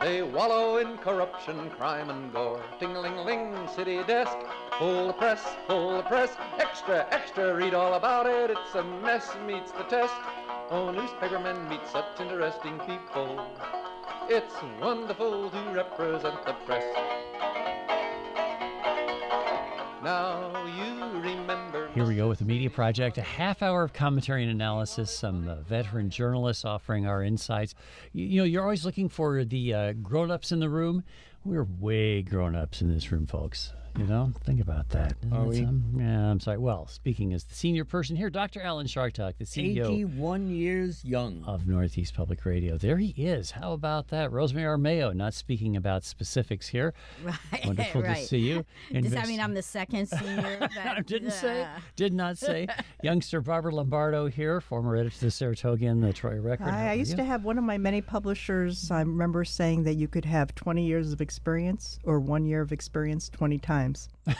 They wallow in corruption, crime, and gore. Ting-a-ling-ling, city desk, pull the press, pull the press, extra, extra, read all about it. It's a mess, meets the test. Oh, newspapermen meet such interesting people. It's wonderful to represent the press. Now you we go with the Media Project, a half hour of commentary and analysis, some uh, veteran journalists offering our insights. You, you know, you're always looking for the uh, grown ups in the room. We're way grown ups in this room, folks. You know, think about that. Are we? um, yeah, I'm sorry. Well, speaking as the senior person here, Dr. Alan Chartock, the CEO 81 years young. of Northeast Public Radio. There he is. How about that? Rosemary Armao, not speaking about specifics here. Right, Wonderful to see you. Does that mean I'm the second senior? I That, didn't say, uh, did not say. Youngster Barbara Lombardo here, former editor of the Saratoga, the Troy Record. I, I used you? to have one of my many publishers. I remember saying that you could have 20 years of experience or one year of experience 20 times.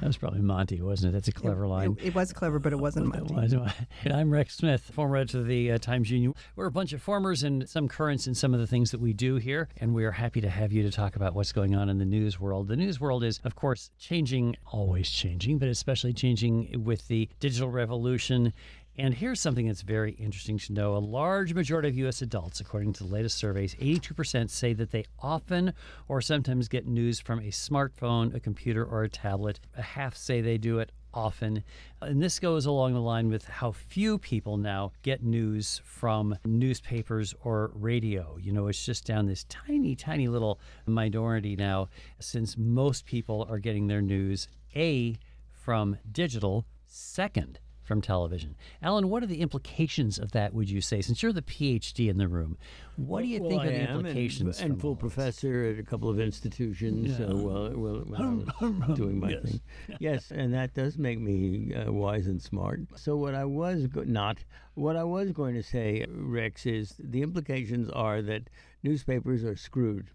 That was probably Monty, wasn't it? That's a clever line. It, it was clever, but it wasn't was. And I'm Rex Smith, former editor of the uh, Times Union. We're a bunch of formers and some currents in some of the things that we do here, and we are happy to have you to talk about what's going on in the news world. The news world is, of course, changing, always changing, but especially changing with the digital revolution. And here's something that's very interesting to know. A large majority of U.S. adults, according to the latest surveys, 82% say that they often or sometimes get news from a smartphone, a computer, or a tablet. A half say they do it often. And this goes along the line with how few people now get news from newspapers or radio. You know, it's just down this tiny, tiny little minority now, since most people are getting their news A from digital, second from television. Alan, what are the implications of that, would you say? Since you're the PhD in the room, what do you well, think I are the am, and- implications? And, full professor at a couple of institutions. So, well, well, when I was doing my Yes. thing. Yes, and that does make me uh, wise and smart. So, what I was go- not, what I was going to say, Rex, is the implications are that newspapers are screwed.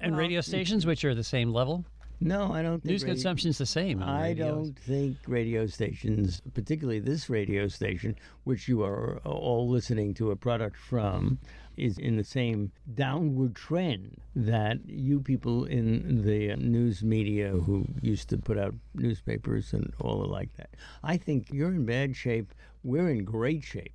And radio stations, which are the same level? No, I don't think News radio- consumption's the same. on I radios. don't think radio stations, particularly this radio station, which you are all listening to a product from, is in the same downward trend that you people in the news media who used to put out newspapers and all the like that. I think you're in bad shape. We're in great shape.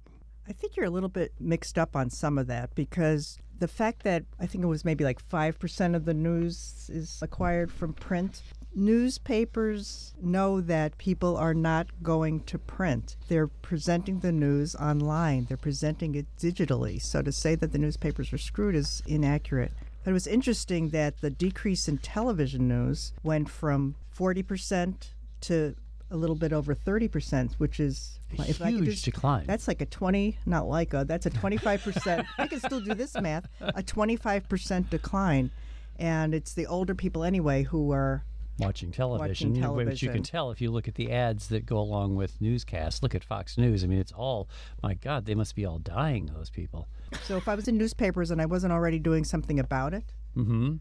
I think you're a little bit mixed up on some of that because the fact that I think it was maybe like 5% of the news is acquired from print. Newspapers know that people are not going to print. They're presenting the news online, they're presenting it digitally. So to say that the newspapers are screwed is inaccurate. But it was interesting that the decrease in television news went from 40% to a little bit over 30%, which is A if huge just- decline. That's like a 20, not like a, that's a 25%. I can still do this math, a 25% decline. And it's the older people anyway who are, watching television, Watching which you can tell if you look at the ads that go along with newscasts. Look at Fox News. I mean, it's all, my God, they must be all dying, those people. so if I was in newspapers and I wasn't already doing something about it, hmm I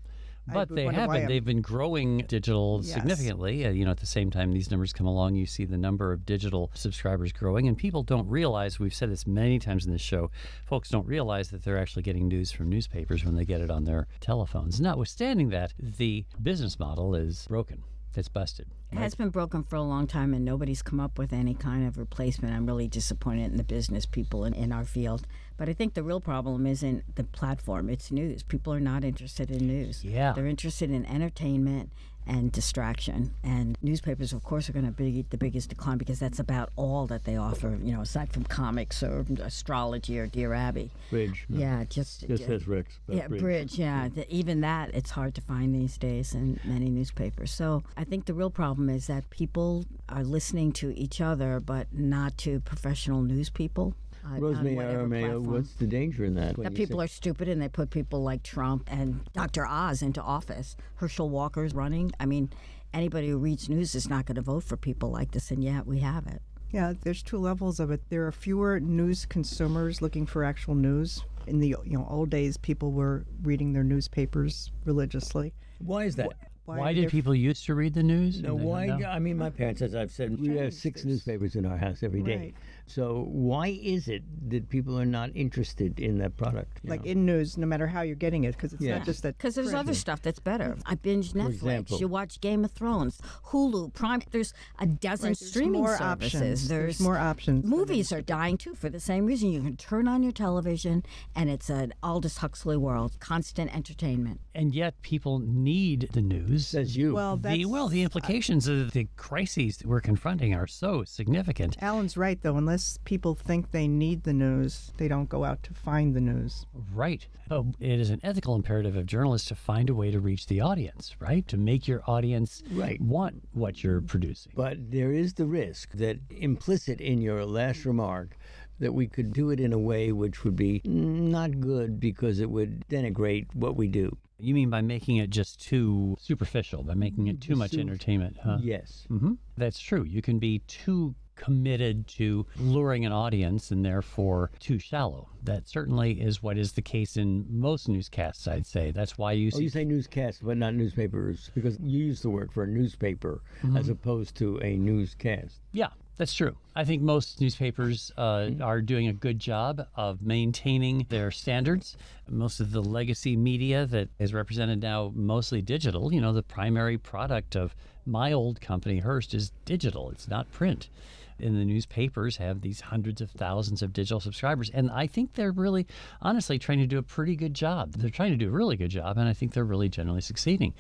But they haven't. They've been growing digital Yes. significantly. Uh, you know, at the same time these numbers come along, you see the number of digital subscribers growing, and people don't realize. We've said this many times in this show. Folks don't realize that they're actually getting news from newspapers when they get it on their telephones. Notwithstanding that, the business model is broken. It's busted. It has been broken for a long time, and nobody's come up with any kind of replacement. I'm really disappointed in the business people in, in our field. But I think the real problem isn't the platform, it's news. People are not interested in news. Yeah. They're interested in entertainment and distraction. And newspapers, of course, are going to be the biggest decline because that's about all that they offer, you know, aside from comics or astrology or Dear Abby. Bridge. Yeah, just. Just says Rex. but Yeah, bridge. Yeah, The- even that it's hard to find these days in many newspapers. So I think the real problem is that people are listening to each other, but not to professional news people. On- on Rosemary whatever Armao, platform. what's the danger in that? that people say- are stupid and they put people like Trump and Dr. Oz into office. Herschel Walker's running. I mean, anybody who reads news is not going to vote for people like this, and yet we have it. Yeah, there's two levels of it. There are fewer news consumers looking for actual news. In the you know old days, people were reading their newspapers religiously. Why is that? Why, are did there- people used to read the news? No, and they don't why? now? I mean, my parents, as I've said, we have six newspapers in our house every day. Right. So why is it that people are not interested in that product? like know? in news, no matter how you're getting it, because it's Yeah. not just that. Because there's other stuff that's better. I binge Netflix. example. You watch Game of Thrones, Hulu, Prime. There's a dozen Right, there's streaming more services. options. There's, There's more options Movies are dying too for the same reason. You can turn on your television, and it's an Aldous Huxley world, constant entertainment. and yet people need the news. says you. Well, that's, the, well, the implications uh, of the crises that we're confronting are so significant. Alan's right though. Unless people think they need the news, they don't go out to find the news. Right. Oh, it is an ethical imperative of journalists to find a way to reach the audience, right? To make your audience Right. want what you're producing. But there is the risk that implicit in your last remark that we could do it in a way which would be not good because it would denigrate what we do. You mean by making it just too superficial, by making it too much entertainment, huh? Yes. hmm That's true. You can be too committed to luring an audience and therefore too shallow. That certainly is what is the case in most newscasts, I'd say. That's why you Oh, see. you say newscasts, but not newspapers, because you use the word for a newspaper Mm-hmm. as opposed to a newscast. Yeah, that's true. I think most newspapers uh, are doing a good job of maintaining their standards. Most of the legacy media that is represented now, mostly digital, you know, the primary product of my old company, Hearst, is digital, it's not print. And the newspapers have these hundreds of thousands of digital subscribers. And I think they're really, honestly, trying to do a pretty good job. They're trying to do a really good job, and I think they're really generally succeeding.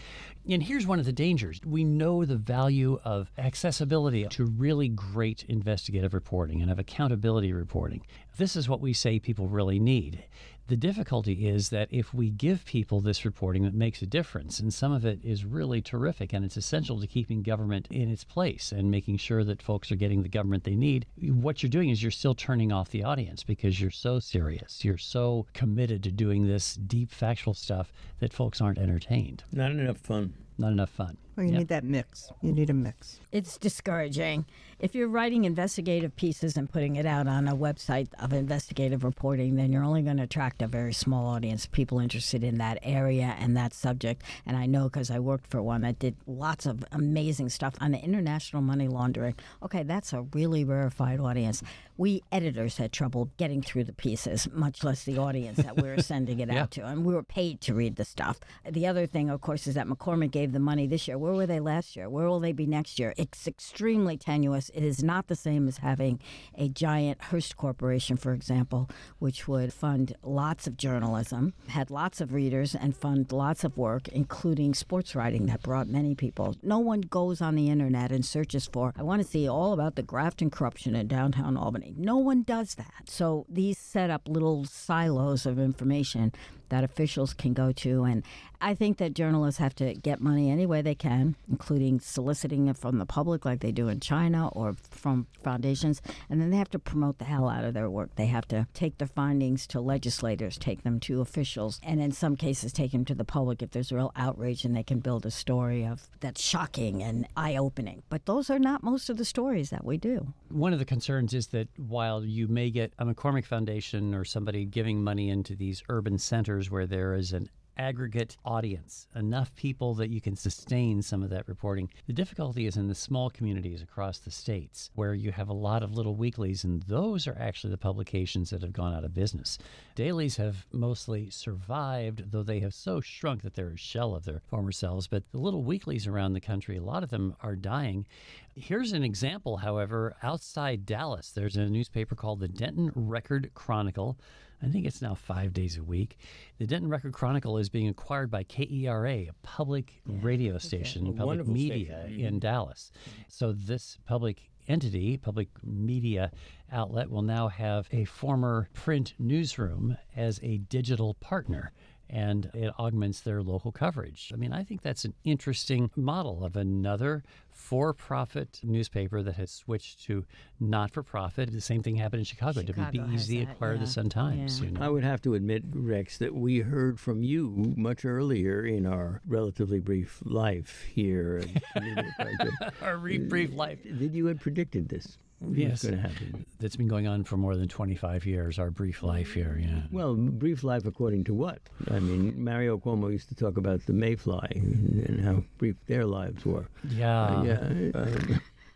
And here's one of the dangers we know the value of accessibility to really great investigative reporting and of accountability reporting. This is what we say people really need. The difficulty is that if we give people this reporting that makes a difference, and some of it is really terrific and it's essential to keeping government in its place and making sure that folks are getting the government they need, what you're doing is you're still turning off the audience because you're so serious. You're so committed to doing this deep factual stuff that folks aren't entertained. Not enough fun. Not enough fun. Well, you Yeah. need that mix. You need a mix. It's discouraging. If you're writing investigative pieces and putting it out on a website of investigative reporting, then you're only going to attract a very small audience, people interested in that area and that subject. And I know because I worked for one that did lots of amazing stuff on international money laundering. Okay, that's a really rarefied audience. We editors had trouble getting through the pieces, much less the audience that we were sending it Yeah. out to. And we were paid to read the stuff. The other thing, of course, is that McCormick gave the money this year. Where were they last year? Where will they be next year? It's extremely tenuous. It is not the same as having a giant Hearst Corporation, for example, which would fund lots of journalism, had lots of readers, and fund lots of work, including sports writing that brought many people. No one goes on the internet and searches for, I want to see all about the graft and corruption in downtown Albany. No one does that. So these set up little silos of information that officials can go to. And I think that journalists have to get money any way they can, including soliciting it from the public like they do in China or from foundations. And then they have to promote the hell out of their work. They have to take their findings to legislators, take them to officials, and in some cases take them to the public if there's real outrage and they can build a story of that's shocking and eye-opening. But those are not most of the stories that we do. One of the concerns is that while you may get a McCormick Foundation or somebody giving money into these urban centers where there is an aggregate audience, enough people that you can sustain some of that reporting. The difficulty is in the small communities across the states where you have a lot of little weeklies, and those are actually the publications that have gone out of business. Dailies have mostly survived, though they have so shrunk that they're a shell of their former selves. But the little weeklies around the country, a lot of them are dying. Here's an example, however, outside Dallas, there's a newspaper called the Denton Record Chronicle. I think it's now five days a week. The Denton Record Chronicle is being acquired by KERA, a public radio station, A public wonderful media station. in mm-hmm. Dallas. So this public entity, public media outlet, will now have a former print newsroom as a digital partner. And it augments their local coverage. I mean, I think that's an interesting model of another for profit newspaper that has switched to not for profit. The same thing happened in Chicago. Chicago has WBEZ that, acquired the. Sun Times. Yeah. You know? I would have to admit, Rex, that we heard from you much earlier in our relatively brief life here. At Community Project. Our re- brief life. That you had predicted this. Yes. going to happen. That's been going on for more than 25 years, our brief life here. Yeah. Well, brief life according to what? I mean, Mario Cuomo used to talk about the mayfly and, how brief their lives were. Yeah. yeah.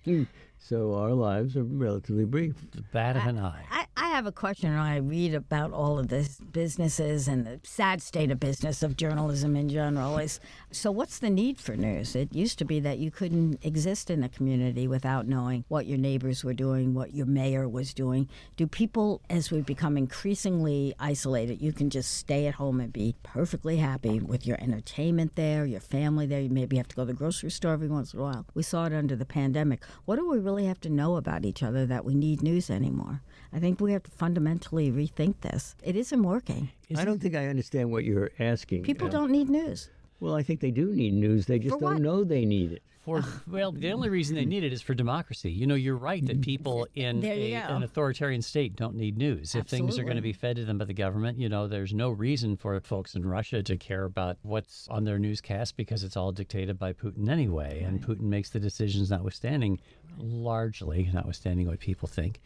um, so our lives are relatively brief. The bat of an eye. I, I have a question. I read about all of this businesses and the sad state of business of journalism in general. Is so what's the need for news? It used to be that you couldn't exist in a community without knowing what your neighbors were doing, what your mayor was doing. Do people, as we become increasingly isolated, you can just stay at home and be perfectly happy with your entertainment there, your family there. You maybe have to go to the grocery store every once in a while. We saw it under the pandemic. What do we really have to know about each other that we need news anymore? I think we have to fundamentally rethink this. It isn't working. I don't think I understand what you're asking. People Uh, don't need news. Well, I think they do need news. They just don't know they need it. For well, the only reason they need it is for democracy. You know, you're right that people in a, an authoritarian state don't need news. If things are going to be fed to them by the government, you know, there's no reason for folks in Russia to care about what's on their newscast because it's all dictated by Putin anyway, and Putin makes the decisions, notwithstanding, largely notwithstanding what people think.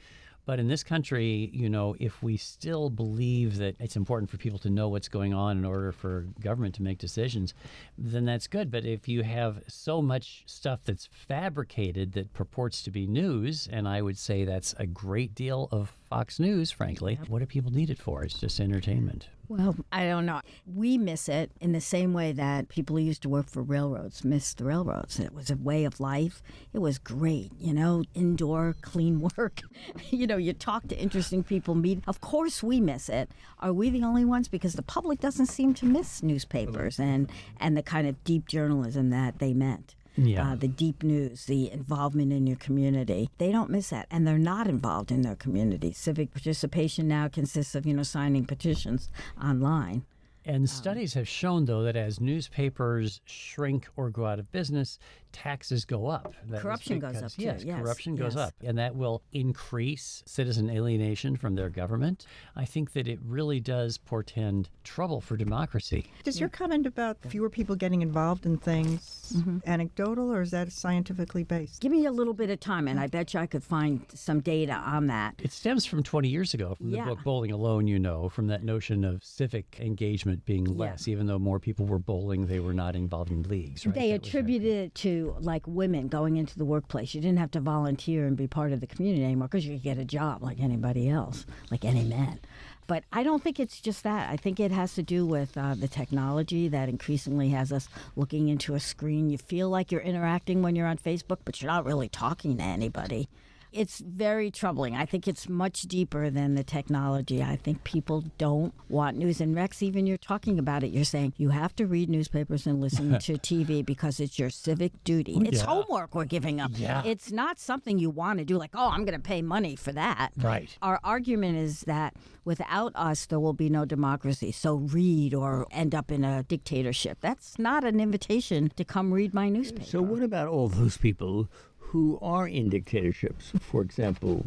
But in this country, you know, if we still believe that it's important for people to know what's going on in order for government to make decisions, then that's good. But if you have so much stuff that's fabricated that purports to be news, and I would say that's a great deal of Fox News, frankly, what do people need it for? It's just entertainment. Well, I don't know. We miss it in the same way that people who used to work for railroads miss the railroads. It was a way of life. It was great, you know, indoor, clean work. you know, you talk to interesting people, meet. Of course, we miss it. Are we the only ones? Because the public doesn't seem to miss newspapers and, and the kind of deep journalism that they meant. Yeah. Uh, the deep news, the involvement in your community. They don't miss that. And they're not involved in their community. Civic participation now consists of, you know, signing petitions online. And studies have shown, though, that as newspapers shrink or go out of business, taxes go up. That is Corruption goes because- up, too. Yes, Yes, corruption goes up. And that will increase citizen alienation from their government. I think that it really does portend trouble for democracy. Does your comment about fewer people getting involved in things Mm-hmm. anecdotal or is that scientifically based? Give me a little bit of time, and I bet you I could find some data on that. It stems from 20 years ago, from the Yeah. book Bowling Alone, you know, from that notion of civic engagement being less. Even though more people were bowling, they were not involved in leagues. Right? They That attributed it to like women going into the workplace. You didn't have to volunteer and be part of the community anymore because you could get a job like anybody else, like any man. But I don't think it's just that. I think it has to do with uh, the technology that increasingly has us looking into a screen. You feel like you're interacting when you're on Facebook, but you're not really talking to anybody. It's very troubling. I think it's much deeper than the technology. I think people don't want news. And Rex, even you're talking about it, you're saying you have to read newspapers and listen to TV because it's your civic duty. It's Yeah. homework we're giving up. Yeah. It's not something you want to do, like, oh, I'm going to pay money for that. Right. Our argument is that without us, there will be no democracy. So read or end up in a dictatorship. That's not an invitation to come read my newspaper. So, what about all those people who are in dictatorships? For example,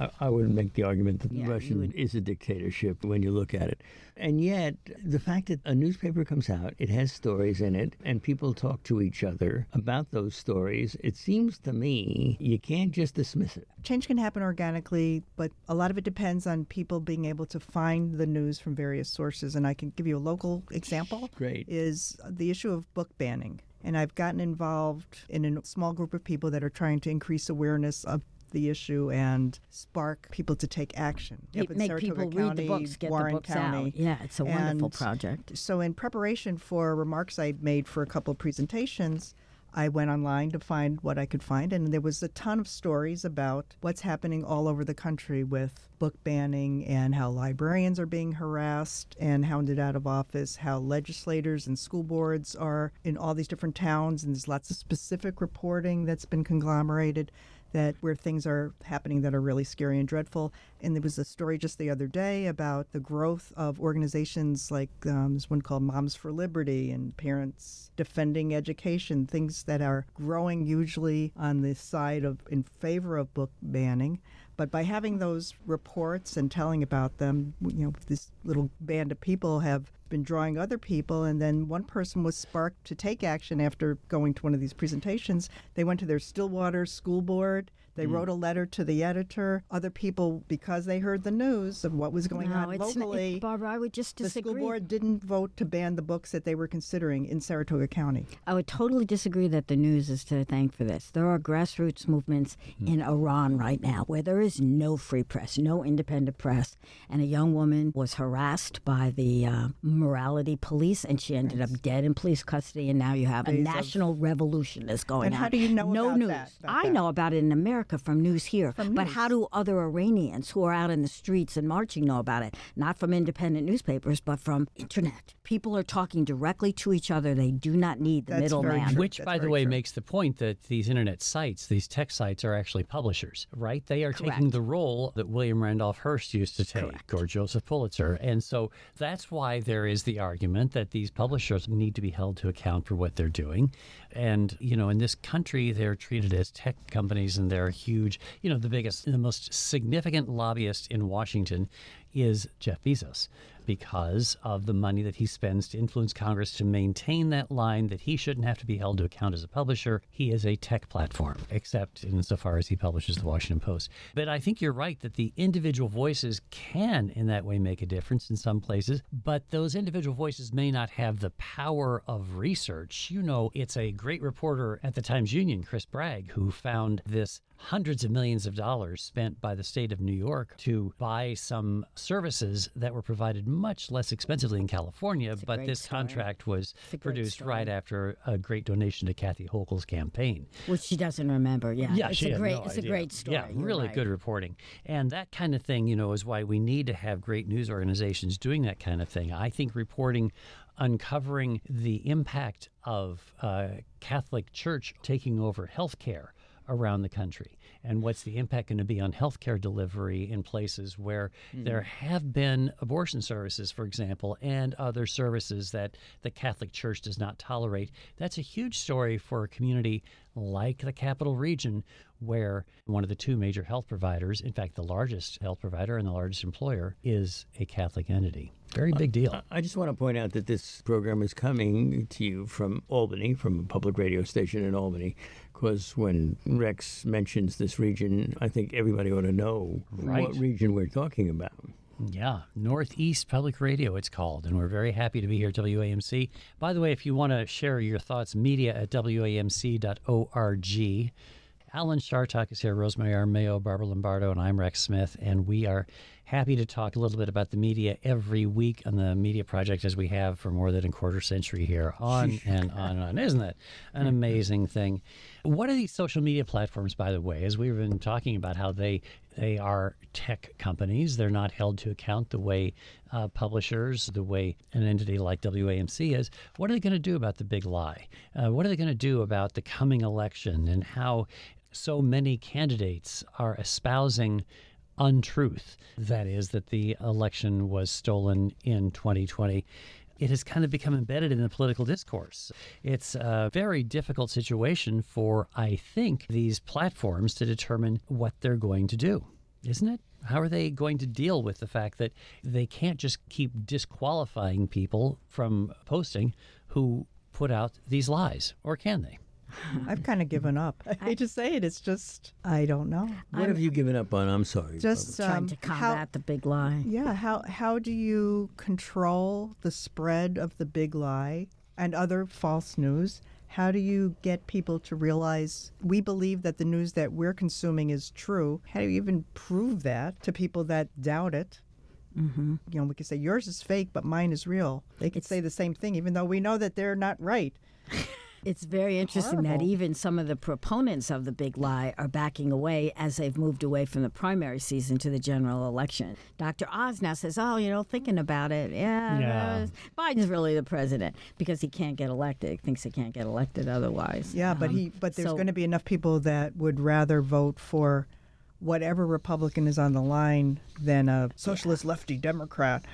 I, I would make the argument that Yeah, would- is a dictatorship when you look at it. And yet, the fact that a newspaper comes out, it has stories in it, and people talk to each other about those stories, it seems to me you can't just dismiss it. Change can happen organically, but a lot of it depends on people being able to find the news from various sources. And I can give you a local example. Great. Is the issue of book banning. And I've gotten involved in a small group of people that are trying to increase awareness of the issue and spark people to take action. It make Saratoga people County, read the books, get Warren the books County. out. Yeah, it's a wonderful And project. So, in preparation for remarks I made for a couple of presentations, I went online to find what I could find, and there was a ton of stories about what's happening all over the country with book banning and how librarians are being harassed and hounded out of office, how legislators and school boards are in all these different towns, and there's lots of specific reporting that's been conglomerated that where things are happening that are really scary and dreadful. And there was a story just the other day about the growth of organizations like um, there's one called Moms for Liberty and Parents Defending Education, things that are growing usually on the side of in favor of book banning. But by having those reports and telling about them, you know, this little band of people have been drawing other people, and then one person was sparked to take action after going to one of these presentations. They went to their Stillwater school board. They Hmm. wrote a letter to the editor. Other people, because they heard the news of what was going no, on it's not, locally, it, Barbara, I would just disagree. the school board didn't vote to ban the books that they were considering in Saratoga County. I would totally disagree that the news is to thank for this. There are grassroots movements in Iran right now where there is no free press, no independent press. And a young woman was harassed by the uh, morality police and she ended up dead in police custody. And now you have a Days of- national revolution that's going And on. how do you know no about news. that- I that? know about it in America from news here. From but news. how do other Iranians who are out in the streets and marching know about it? Not from independent newspapers, but from internet. People are talking directly to each other. They do not need the middleman. Which, That's by the way, true. makes the point that these internet sites, these tech sites, are actually publishers, right? They are taking the role that William Randolph Hearst used to take, or Joseph Pulitzer. And so that's why there is the argument that these publishers need to be held to account for what they're doing. And, you know, in this country, they're treated as tech companies and they're huge. You know, the biggest, the most significant lobbyist in Washington is Jeff Bezos because of the money that he spends to influence Congress to maintain that line that he shouldn't have to be held to account as a publisher. He is a tech platform, except insofar as he publishes the Washington Post. But I think you're right that the individual voices can, in that way, make a difference in some places, but those individual voices may not have the power of research. You know, it's a great reporter at the Times Union, Chris Bragg, who found this hundreds of millions of dollars spent by the state of New York to buy some services that were provided much less expensively in California. But this story. contract was It's a great produced story. right after a great donation to Kathy Hochul's campaign. which she doesn't remember. Yeah, Yeah, it's she a great, no it's a great story. Yeah, You're really right. good reporting, and that kind of thing, you know, is why we need to have great news organizations doing that kind of thing. I think reporting, uncovering the impact of uh, Catholic Church taking over healthcare around the country? And what's the impact going to be on healthcare delivery in places where there mm. have been abortion services for example and other services that the Catholic Church does not tolerate? That's a huge story for a community like the capital region where one of the two major health providers in fact the largest health provider and the largest employer is a Catholic entity. Very big deal. I just want to point out that this program is coming to you from Albany, from a public radio station in Albany, because when Rex mentions this region, I think everybody ought to know Right. what region we're talking about. Yeah, Northeast Public Radio, it's called. And we're very happy to be here at WAMC. By the way, if you want to share your thoughts, media at WAMC.org. Alan Chartock is here, Rosemary Armao, Barbara Lombardo, and I'm Rex Smith. And we are happy to talk a little bit about the media every week on the Media Project as we have for more than a quarter century here, on and on and on. Isn't that an amazing thing? What are these social media platforms, by the way, as we've been talking about how they they are tech companies. They're not held to account the way uh, publishers, the way an entity like WAMC is. What are they going to do about the big lie? Uh, what are they going to do about the coming election and how so many candidates are espousing untruth? That is, that the election was stolen in 2020 it has kind of become embedded in the political discourse. It's a very difficult situation for, I think, these platforms to determine what they're going to do, isn't it? How are they going to deal with the fact that they can't just keep disqualifying people from posting who put out these lies, or can they? I've kind of given up. I hate to say it. It's just I don't know. What have you given up on? I'm sorry. Just Trying um, to how- combat the big lie. Yeah, how how do you control the spread of the big lie and other false news? How do you get people to realize we believe that the news that we're consuming is true? How do you even prove that to people that doubt it? Mm-hmm. You know, we could say yours is fake, but mine is real. They could say the same thing, even though we know that they're not right. It's very interesting that even some of the proponents of the big lie are backing away as they've moved away from the primary season to the general election. Dr. Oz now says, "Oh, you know, thinking about it, yeah, Yeah. Biden's really the president because he can't get elected. He thinks he can't get elected otherwise." Yeah, but Um, he but there's so- going to be enough people that would rather vote for whatever Republican is on the line than a socialist lefty Democrat.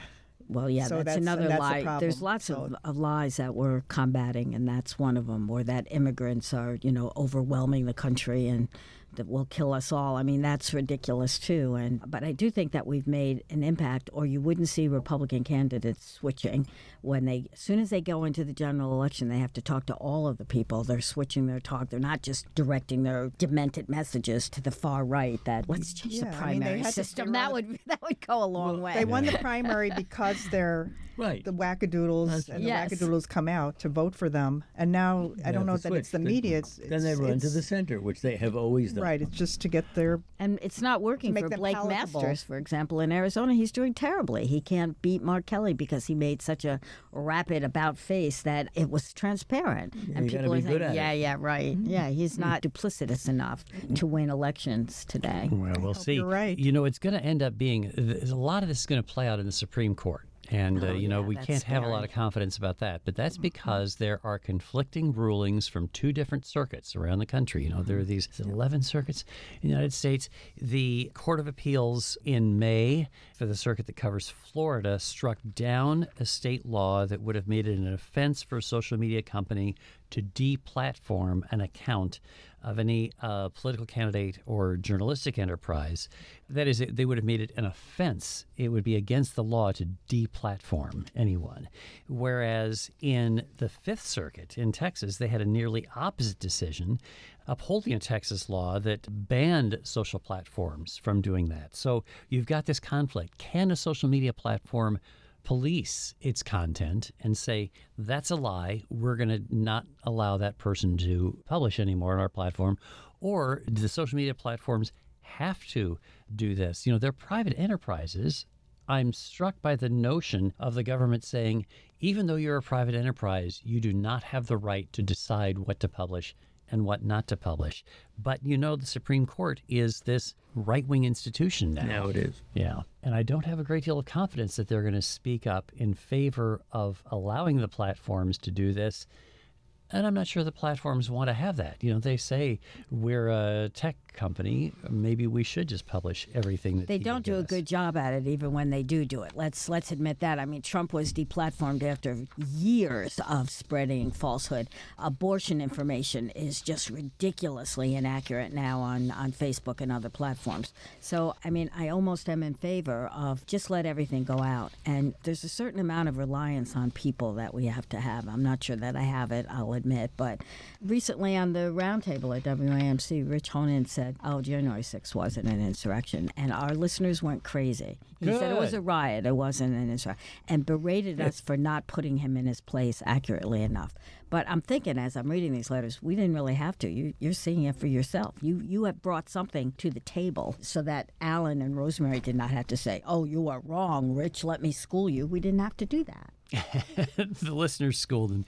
Well, yeah, So that's, that's- another that's lie. There's lots So- of, of lies that we're combating, and that's one of them. Or that immigrants are, you know, overwhelming the country and that will kill us all. I mean, that's ridiculous too. And but I do think that we've made an impact, or you wouldn't see Republican candidates switching when they, as soon as they go into the general election, they have to talk to all of the people. They're switching their talk. They're not just directing their demented messages to the far right. That let's change the Yeah, I mean, primary had to- they system. that would that would go a long way. They won the primary because they're Right. the wackadoodles That's- and Yes. the wackadoodles come out to vote for them. And now I don't know to that it's the media. It's, then they run to the center, which they have always done. right. It's just to get their And it's not working make for them Blake palatable. Masters, for example, in Arizona. He's doing terribly. He can't beat Mark Kelly because he made such a rapid about face that it was transparent. and you gotta people be are good saying, at yeah, it." yeah, right. Mm-hmm. Yeah, he's not mm-hmm. duplicitous enough to win elections today. Well, we'll see. you're right. You know, it's going to end up being a lot of this is going to play out in the Supreme Court. And, uh, you know, Oh, yeah, we can't have a lot of confidence about that. But that's because there are conflicting rulings from two different circuits around the country. You know, there are these is it 11 circuits in the United States. The Court of Appeals in May for the circuit that covers Florida struck down a state law that would have made it an offense for a social media company to deplatform an account of any uh, political candidate or journalistic enterprise. That is, they would have made it an offense. It would be against the law to deplatform anyone. Whereas in the Fifth Circuit in Texas, they had a nearly opposite decision, upholding a Texas law that banned social platforms from doing that. So you've got this conflict. Can a social media platform police its content and say that's a lie. We're going to not allow that person to publish anymore on our platform or the social media platforms have to do this. You know they're private enterprises. I'm struck by the notion of the government saying even though you're a private enterprise you do not have the right to decide what to publish and what not to publish but you know the supreme court is this right-wing institution now Now it is. yeah. And I don't have a great deal of confidence that they're going to speak up in favor of allowing the platforms to do this. And I'm not sure the platforms want to have that. You know, they say we're a tech company. Maybe we should just publish everything that They don't do a good job at it, even when they do do it. Let's let's admit that. I mean, Trump was deplatformed after years of spreading falsehood. Abortion information is just ridiculously inaccurate now on on Facebook and other platforms. So, I mean, I almost am in favor of just let everything go out. And there's a certain amount of reliance on people that we have to have. I'm not sure that I have it. I'll admit, but recently on the roundtable at WAMC, Rich Honan said, "Oh, January 6th wasn't an insurrection," and our listeners went crazy. He said it was a riot; it wasn't an insurrection, and berated us for not putting him in his place accurately enough. But I'm thinking, as I'm reading these letters, we didn't really have to. You, you're seeing it for yourself. You you have brought something to the table so that Alan and Rosemary did not have to say, "Oh, you are wrong, Rich. Let me school you." We didn't have to do that. the listeners schooled him.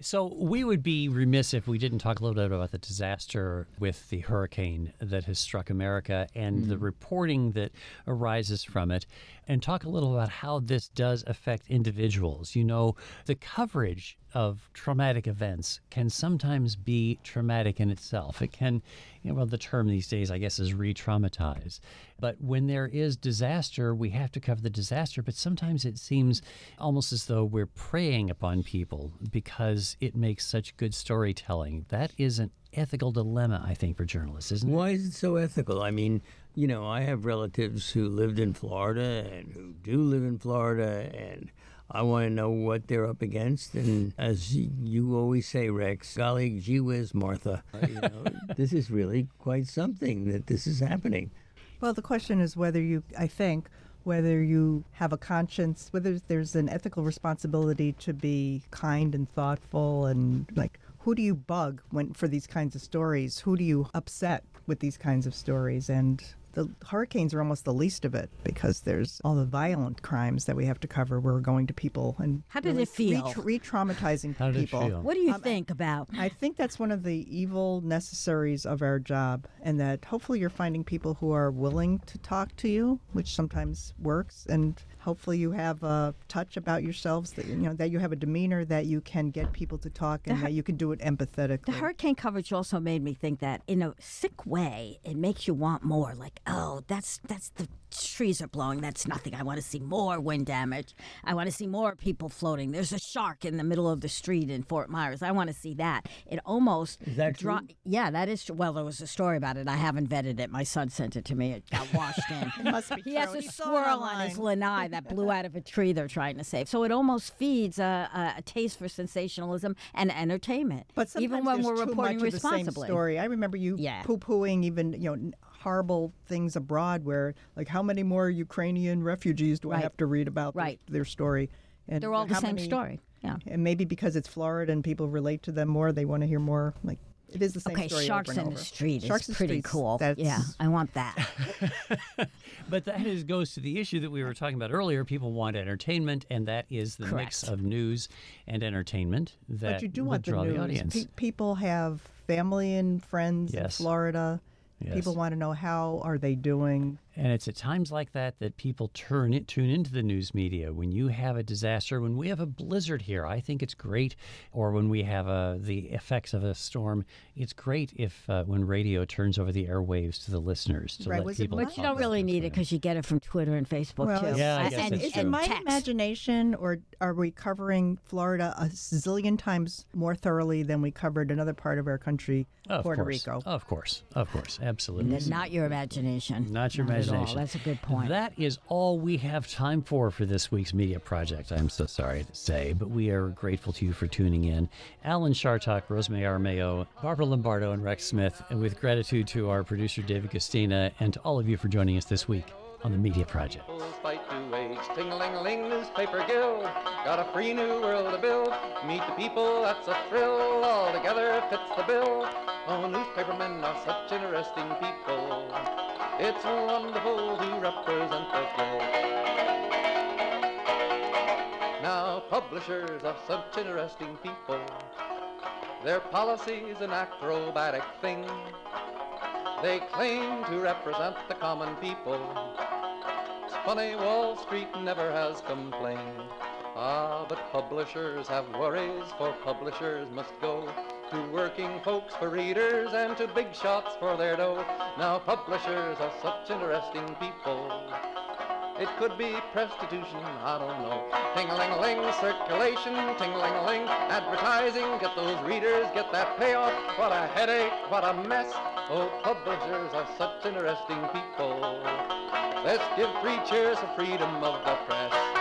So we would be remiss if we didn't talk a little bit about the disaster with the hurricane that has struck America and the mm. reporting that arises from it, and talk a little about how this does affect individuals. You know, the coverage of traumatic events can sometimes be traumatic in itself. It can, you know, well, the term these days, I guess, is re traumatize. But when there is disaster, we have to cover the disaster. But sometimes it seems almost as though we're preying upon people because it makes such good storytelling. That is an ethical dilemma, I think, for journalists, isn't it? Why is it so ethical? I mean, you know, I have relatives who lived in Florida and who do live in Florida, and I want to know what they're up against. And as you always say, Rex, golly gee whiz, Martha, uh, you know, this is really quite something that this is happening. Well, the question is whether you, I think, whether you have a conscience, whether there's an ethical responsibility to be kind and thoughtful, and like, who do you bug when for these kinds of stories? Who do you upset with these kinds of stories? And the hurricanes are almost the least of it because there's all the violent crimes that we have to cover. We're going to people and How did really it feel? Re- traumatizing How did it people. feel? What do you Um, think about? I think that's one of the evil necessaries of our job, and that hopefully you're finding people who are willing to talk to you, which sometimes works, and hopefully you have a touch about yourselves that you know that you have a demeanor that you can get people to talk and that you can do it empathetically. The hurricane coverage also made me think that, in a sick way, it makes you want more. Like, oh, that's that's the trees are blowing. That's nothing. I want to see more wind damage. I want to see more people floating. There's a shark in the middle of the street in Fort Myers. I want to see that. It almost Is that dra- true? Yeah, that is true. Well, there was a story about it. I haven't vetted it. My son sent it to me. It got washed in. It must be He has a He squirrel on his lanai that blew out of a tree they're trying to save. So it almost feeds a, a, a taste for sensationalism and entertainment. But even when we're too reporting much of the same responsibly. story. I remember you Yeah. poo-pooing even you know n- horrible things abroad, where like how many more Ukrainian refugees do I have to read about their- Right. their, story? And They're all the same many- story. Yeah. And maybe because it's Florida and people relate to them more, they want to hear more. Like it is the same story. Okay, story. sharks over and in the street Sharks is pretty streets, cool. That's, yeah, I want that. But that is goes to the issue that we were talking about earlier. People want entertainment, and that is the mix of news and entertainment that But you do will want the news. the audience. Pe- people have family and friends Yes. in Florida. Yes. People want to know how are they doing. And it's at times like that that people turn it, tune into the news media. When you have a disaster, when we have a blizzard here, I think it's great. Or when we have uh, the effects of a storm, it's great if uh, when radio turns over the airwaves to the listeners to Right, let was it people. But But you don't really need it because you get it from Twitter and Facebook Well, too. Yeah, I And- guess and, that's Is true. it my text. imagination, or are we covering Florida a zillion times more thoroughly than we covered another part of our country, Of Puerto course. Rico? Of course, of course, absolutely. Not your imagination. Not your at all. That's a good point. That is all we have time for for this week's media project. I'm so sorry to say, but we are grateful to you for tuning in. Alan Chartock, Rosemary Armao, Barbara Lombardo, and Rex Smith, and with gratitude to our producer David Castina and to all of you for joining us this week on the Media Project. Got a free new world to build. Meet the people, that's a thrill. All together fits the bill. Oh, newspapermen are such interesting people. It's wonderful to represent the. Now, publishers are such interesting people. Their policy's an acrobatic thing. They claim to represent the common people. Funny, Wall Street never has complained. Ah, but publishers have worries, for publishers must go to working folks for readers and to big shots for their dough. Now, publishers are such interesting people. It could be prostitution, I don't know. Ting-a-ling-a-ling, circulation, ting-a-ling-a-ling, advertising, get those readers, get that payoff. What a headache, what a mess. Oh, publishers are such interesting people. Let's give three cheers for freedom of the press.